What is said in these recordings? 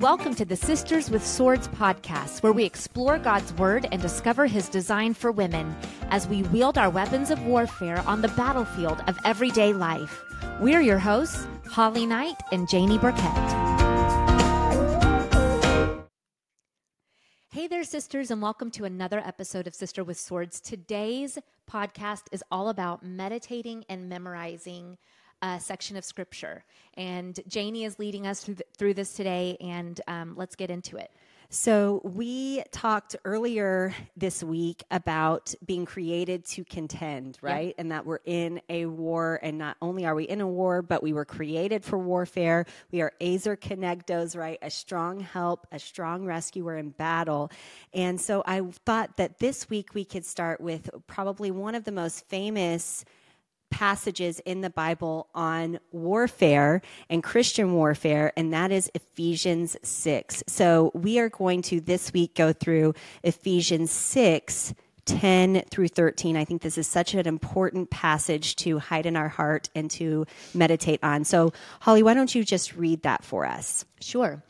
Welcome to the Sisters with Swords podcast, where we explore God's Word and discover His design for women as we wield our weapons of warfare on the battlefield of everyday life. We're your hosts, Holly Knight and Janie Burkett. Hey there, sisters, and welcome to another episode of Sister with Swords. Today's podcast is all about meditating and memorizing a section of scripture. And Janie is leading us through, through this today, and um, let's get into it. So, we talked earlier this week about being created to contend, right? Yep. And that we're in a war. And not only are we in a war, but we were created for warfare. We are Ezer Kenegdos, right? A strong help, a strong rescuer in battle. And so, I thought that this week we could start with probably one of the most famous passages in the Bible on warfare and Christian warfare, and that is Ephesians 6. So we are going to this week go through Ephesians 6. 10 through 13. I think this is such an important passage to hide in our heart and to meditate on. So, Holly, why don't you just read that for us? Sure.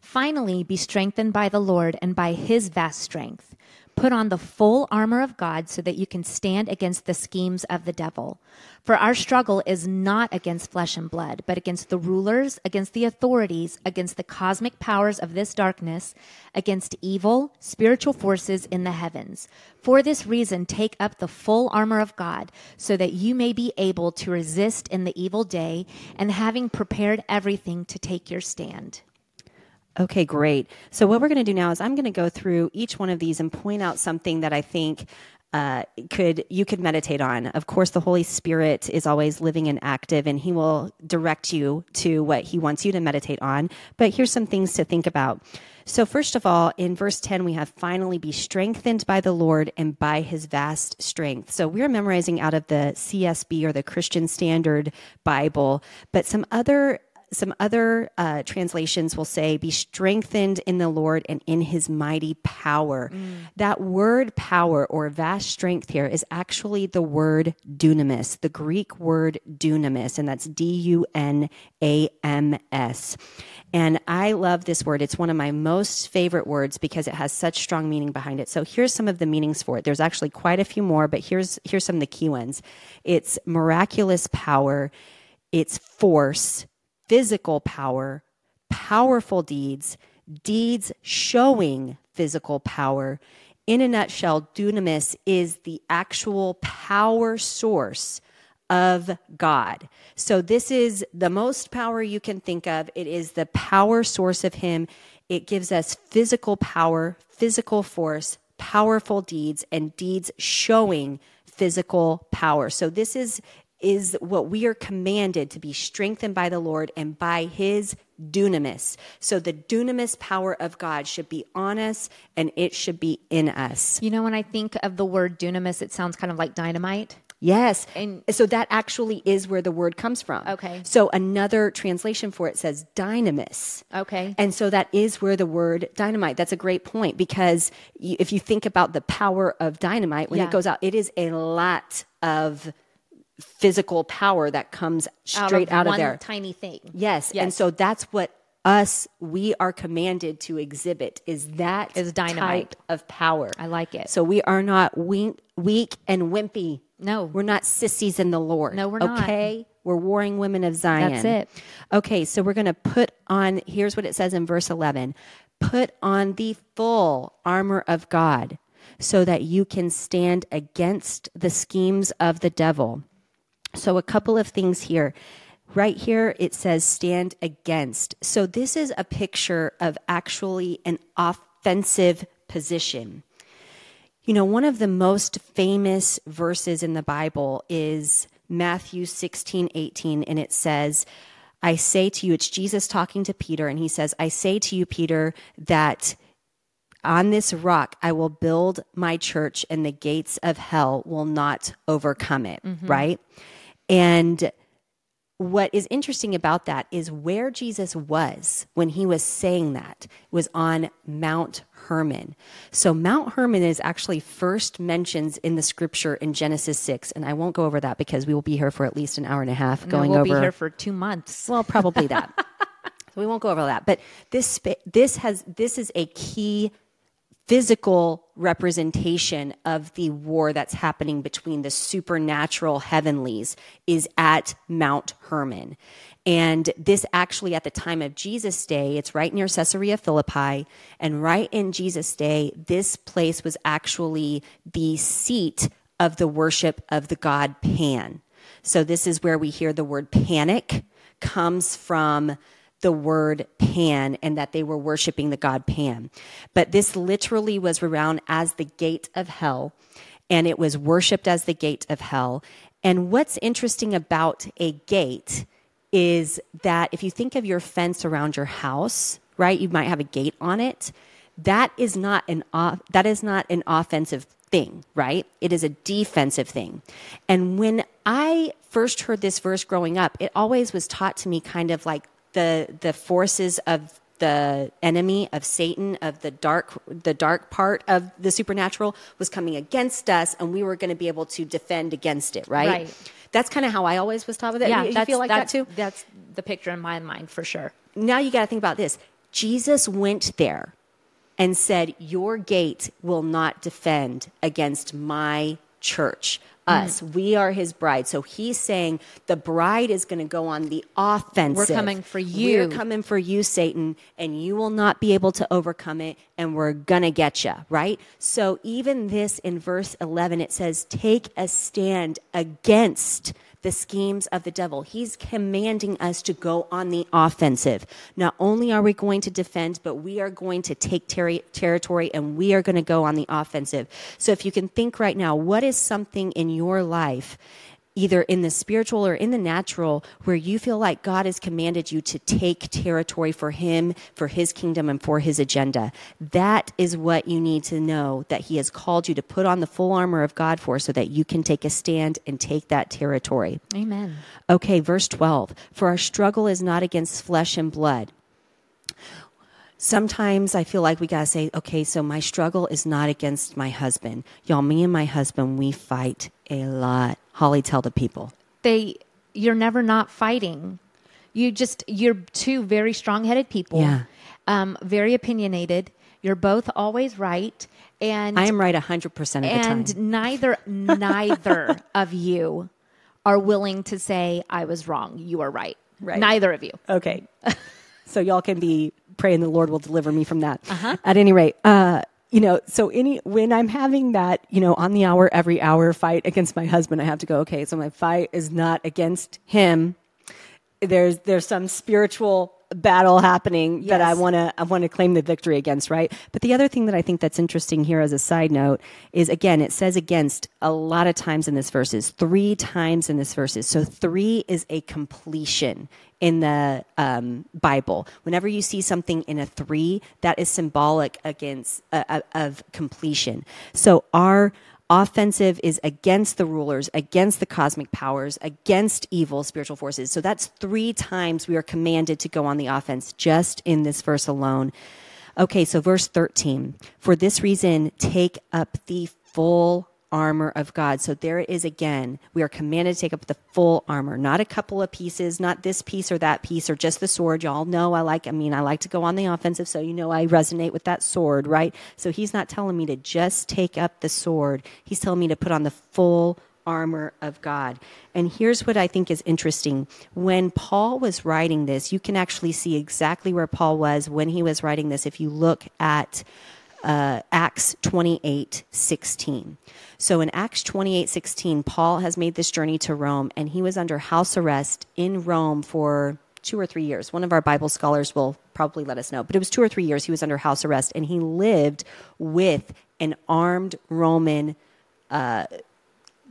Finally, be strengthened by the Lord and by his vast strength. Put on the full armor of God so that you can stand against the schemes of the devil. For our struggle is not against flesh and blood, but against the rulers, against the authorities, against the cosmic powers of this darkness, against evil, spiritual forces in the heavens. For this reason, take up the full armor of God so that you may be able to resist in the evil day and having prepared everything to take your stand. Okay, great. So, what we're going to do now is I'm going to go through each one of these and point out something that I think uh, could you could meditate on. Of course, the Holy Spirit is always living and active, and He will direct you to what He wants you to meditate on. But here's some things to think about. So, first of all, in verse 10, we have finally be strengthened by the Lord and by his vast strength. So, we're memorizing out of the CSB or the Christian Standard Bible, but some other some other uh, translations will say, be strengthened in the Lord and in his mighty power. Mm. That word power or vast strength here is actually the word dunamis, the Greek word dunamis, and that's D U N A M S. And I love this word. It's one of my most favorite words because it has such strong meaning behind it. So here's some of the meanings for it. There's actually quite a few more, but here's here's some of the key ones. It's miraculous power, it's force, physical power, powerful deeds, deeds showing physical power. In a nutshell, dunamis is the actual power source of God. So, this is the most power you can think of. It is the power source of Him. It gives us physical power, physical force, powerful deeds, and deeds showing physical power. So, this is is what we are commanded to be strengthened by the Lord and by his dunamis. So the dunamis power of God should be on us and it should be in us. You know, when I think of the word dunamis, it sounds kind of like dynamite. Yes. And so that actually is where the word comes from. Okay. So another translation for it says dynamis. Okay. And so that is where the word dynamite. That's a great point because if you think about the power of dynamite, when yeah. it goes out, it is a lot of physical power that comes straight out of, out of there. Tiny thing. Yes. yes. And so that's what us we are commanded to exhibit is that is dynamite type of power. I like it. So we are not weak, weak and wimpy. No, we're not sissies in the Lord. No, we're okay? not. Okay, we're warring women of Zion. That's it. Okay, so we're going to put on. Here's what it says in verse eleven: Put on the full armor of God, so that you can stand against the schemes of the devil. So, a couple of things here. Right here, it says stand against. So, this is a picture of actually an offensive position. You know, one of the most famous verses in the Bible is Matthew 16, 18, and it says, I say to you, it's Jesus talking to Peter, and he says, I say to you, Peter, that on this rock I will build my church, and the gates of hell will not overcome it, mm-hmm. right? And what is interesting about that is where Jesus was when he was saying that was on Mount Hermon. So Mount Hermon is actually first mentioned in the scripture in Genesis 6 and I won't go over that because we will be here for at least an hour and a half going no, we'll over be here for 2 months. Well, probably that. So we won't go over that. But this this has this is a key physical representation of the war that's happening between the supernatural heavenlies is at Mount Hermon. And this actually, at the time of Jesus' day, it's right near Caesarea Philippi. And right in Jesus' day, this place was actually the seat of the worship of the god Pan. So this is where we hear the word panic comes from the word Pan and that they were worshiping the god Pan. But this literally was around as the gate of hell and it was worshiped as the gate of hell. And what's interesting about a gate is that if you think of your fence around your house, right, you might have a gate on it. That is not an off, that is not an offensive thing, right? It is a defensive thing. And when I first heard this verse growing up, it always was taught to me kind of like the the forces of the enemy of Satan of the dark the dark part of the supernatural was coming against us and we were going to be able to defend against it, right? Right. That's kind of how I always was taught with it. Yeah, you, you feel like that too? That's the picture in my mind for sure. Now you got to think about this. Jesus went there and said, Your gate will not defend against my church, mm. us. We are his bride. So he's saying the bride is going to go on the offensive. We're coming for you. We're coming for you, Satan, and you will not be able to overcome it, and we're going to get you, right? So even this in verse 11, it says, Take a stand against the schemes of the devil. He's commanding us to go on the offensive. Not only are we going to defend, but we are going to take terri territory and we are going to go on the offensive. So if you can think right now, what is something in your life? Either in the spiritual or in the natural, where you feel like God has commanded you to take territory for Him, for His kingdom, and for His agenda. That is what you need to know that He has called you to put on the full armor of God for so that you can take a stand and take that territory. Amen. Okay, verse 12. For our struggle is not against flesh and blood. Sometimes I feel like we got to say, okay, so my struggle is not against my husband. Y'all, me and my husband, we fight a lot. Holly, tell the people. They you're never not fighting. You just you're two very strong-headed people. Yeah. Um, very opinionated. You're both always right and I am right 100% of the time. and neither neither of you are willing to say I was wrong. You are right. Right. Neither of you. Okay. so y'all can be praying the Lord will deliver me from that. Uh-huh. At any rate, uh, you know, so any when I'm having that, you know, on the hour, every hour fight against my husband, I have to go, okay, so my fight is not against him. There's there's some spiritual battle happening that I want to I want to claim the victory against, right? But the other thing that I think that's interesting here as a side note is again, it says against a lot of times in this verses, three times in this verses. So three is a completion in the um, Bible. Whenever you see something in a three, that is symbolic against uh, uh, of completion. So our offensive is against the rulers, against the cosmic powers, against evil spiritual forces. So that's three times we are commanded to go on the offense just in this verse alone. Okay, so verse 13. For this reason, take up the full armor of God. So there it is again. We are commanded to take up the full armor, not a couple of pieces, not this piece or that piece or just the sword. Y'all know I like, I mean, I like to go on the offensive, so you know I resonate with that sword, right? So he's not telling me to just take up the sword. He's telling me to put on the full armor of God. And here's what I think is interesting. When Paul was writing this, you can actually see exactly where Paul was when he was writing this if you look at uh, Acts 28 16. So in Acts 28 16, Paul has made this journey to Rome and he was under house arrest in Rome for two or three years. One of our Bible scholars will probably let us know, but it was two or three years he was under house arrest and he lived with an armed Roman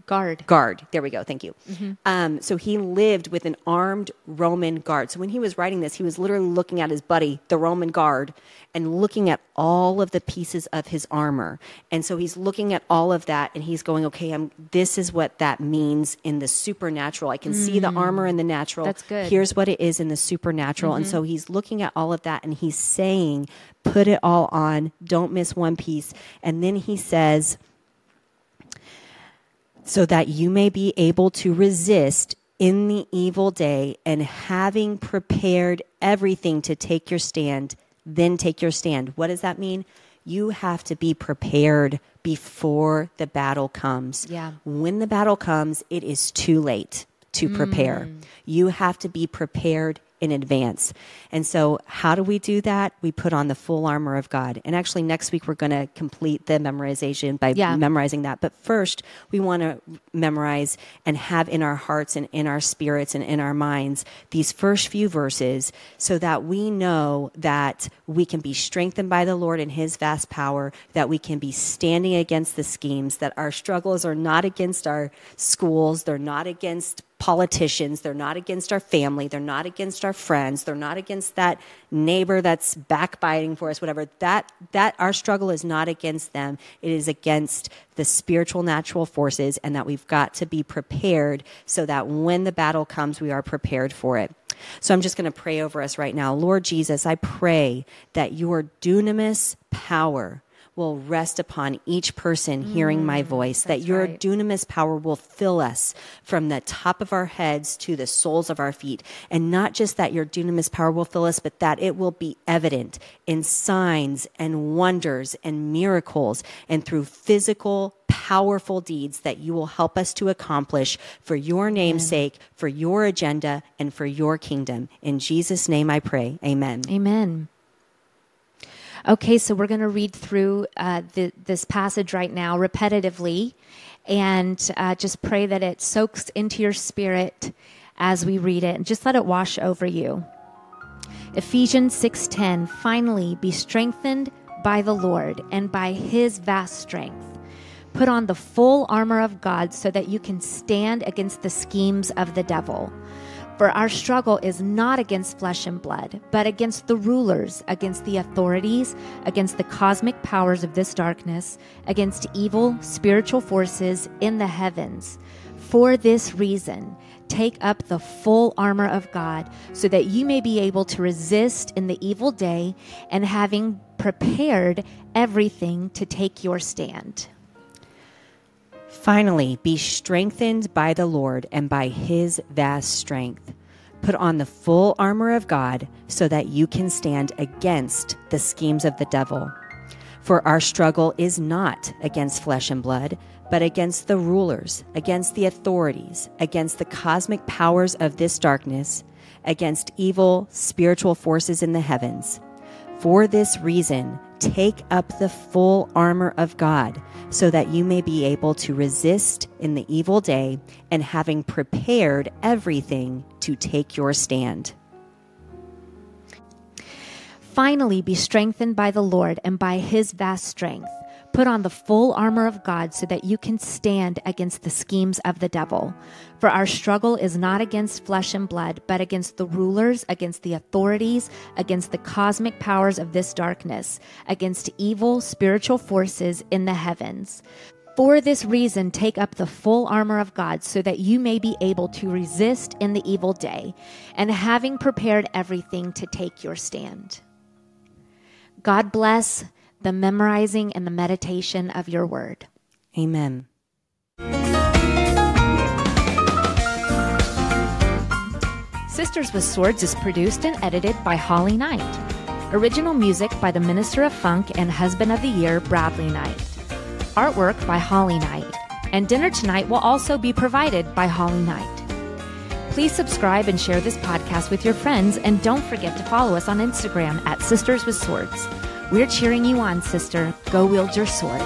Guard. guard. There we go. Thank you. Mm-hmm. Um, so he lived with an armed Roman guard. So when he was writing this, he was literally looking at his buddy, the Roman guard, and looking at all of the pieces of his armor. And so he's looking at all of that, and he's going, "Okay, I'm, this is what that means in the supernatural. I can see the mm. armor in the natural. That's good. Here's what it is in the supernatural." And so mm-hmm. he's looking at all of that, and he's saying, "Put it all on. Don't miss one piece." And then he says so that you may be able to resist in the evil day and having prepared everything to take your stand, then take your stand. What does that mean? You have to be prepared before the battle comes. Yeah. When the battle comes, it is too late to prepare. Mm. You have to be prepared in advance. And so, how do we do that? We put on the full armor of God. And actually, next week, we're going to complete the memorization by Yeah. memorizing that. But first, we want to memorize and have in our hearts and in our spirits and in our minds these first few verses so that we know that we can be strengthened by the Lord in His vast power, that we can be standing against the schemes, that our struggles are not against our schools, they're not against politicians, they're not against our family, they're not against our friends, they're not against that neighbor that's backbiting for us, whatever. That that our struggle is not against them. It is against the spiritual natural forces and that we've got to be prepared so that when the battle comes we are prepared for it. So I'm just going to pray over us right now. Lord Jesus, I pray that your dunamis power will rest upon each person hearing my mm, voice, that your right. dunamis power will fill us from the top of our heads to the soles of our feet. And not just that your dunamis power will fill us, but that it will be evident in signs and wonders and miracles and through physical, powerful deeds that you will help us to accomplish for your name's sake, for your agenda, and for your kingdom. In Jesus' name I pray. Amen. Amen. Okay, so we're going to read through uh, the, this passage right now repetitively and uh, just pray that it soaks into your spirit as we read it and just let it wash over you. Ephesians 6:10 Finally be strengthened by the Lord and by his vast strength. Put on the full armor of God so that you can stand against the schemes of the devil. For our struggle is not against flesh and blood, but against the rulers, against the authorities, against the cosmic powers of this darkness, against evil spiritual forces in the heavens. For this reason, take up the full armor of God, so that you may be able to resist in the evil day, and having prepared everything to take your stand. Finally, be strengthened by the Lord and by his vast strength. Put on the full armor of God so that you can stand against the schemes of the devil. For our struggle is not against flesh and blood, but against the rulers, against the authorities, against the cosmic powers of this darkness, against evil spiritual forces in the heavens. For this reason, take up the full armor of God, so that you may be able to resist in the evil day, and having prepared everything to take your stand. Finally, be strengthened by the Lord and by his vast strength. Put on the full armor of God so that you can stand against the schemes of the devil. For our struggle is not against flesh and blood, but against the rulers, against the authorities, against the cosmic powers of this darkness, against evil spiritual forces in the heavens. For this reason, take up the full armor of God so that you may be able to resist in the evil day, and having prepared everything to take your stand. God bless the memorizing and the meditation of your word. Amen. Sisters with Swords is produced and edited by Holly Knight. Original music by the Minister of Funk and Husband of the Year, Bradley Knight. Artwork by Holly Knight. And dinner tonight will also be provided by Holly Knight. Please subscribe and share this podcast with your friends, and don't forget to follow us on Instagram at Sisters with Swords. We're cheering you on, sister. Go wield your sword.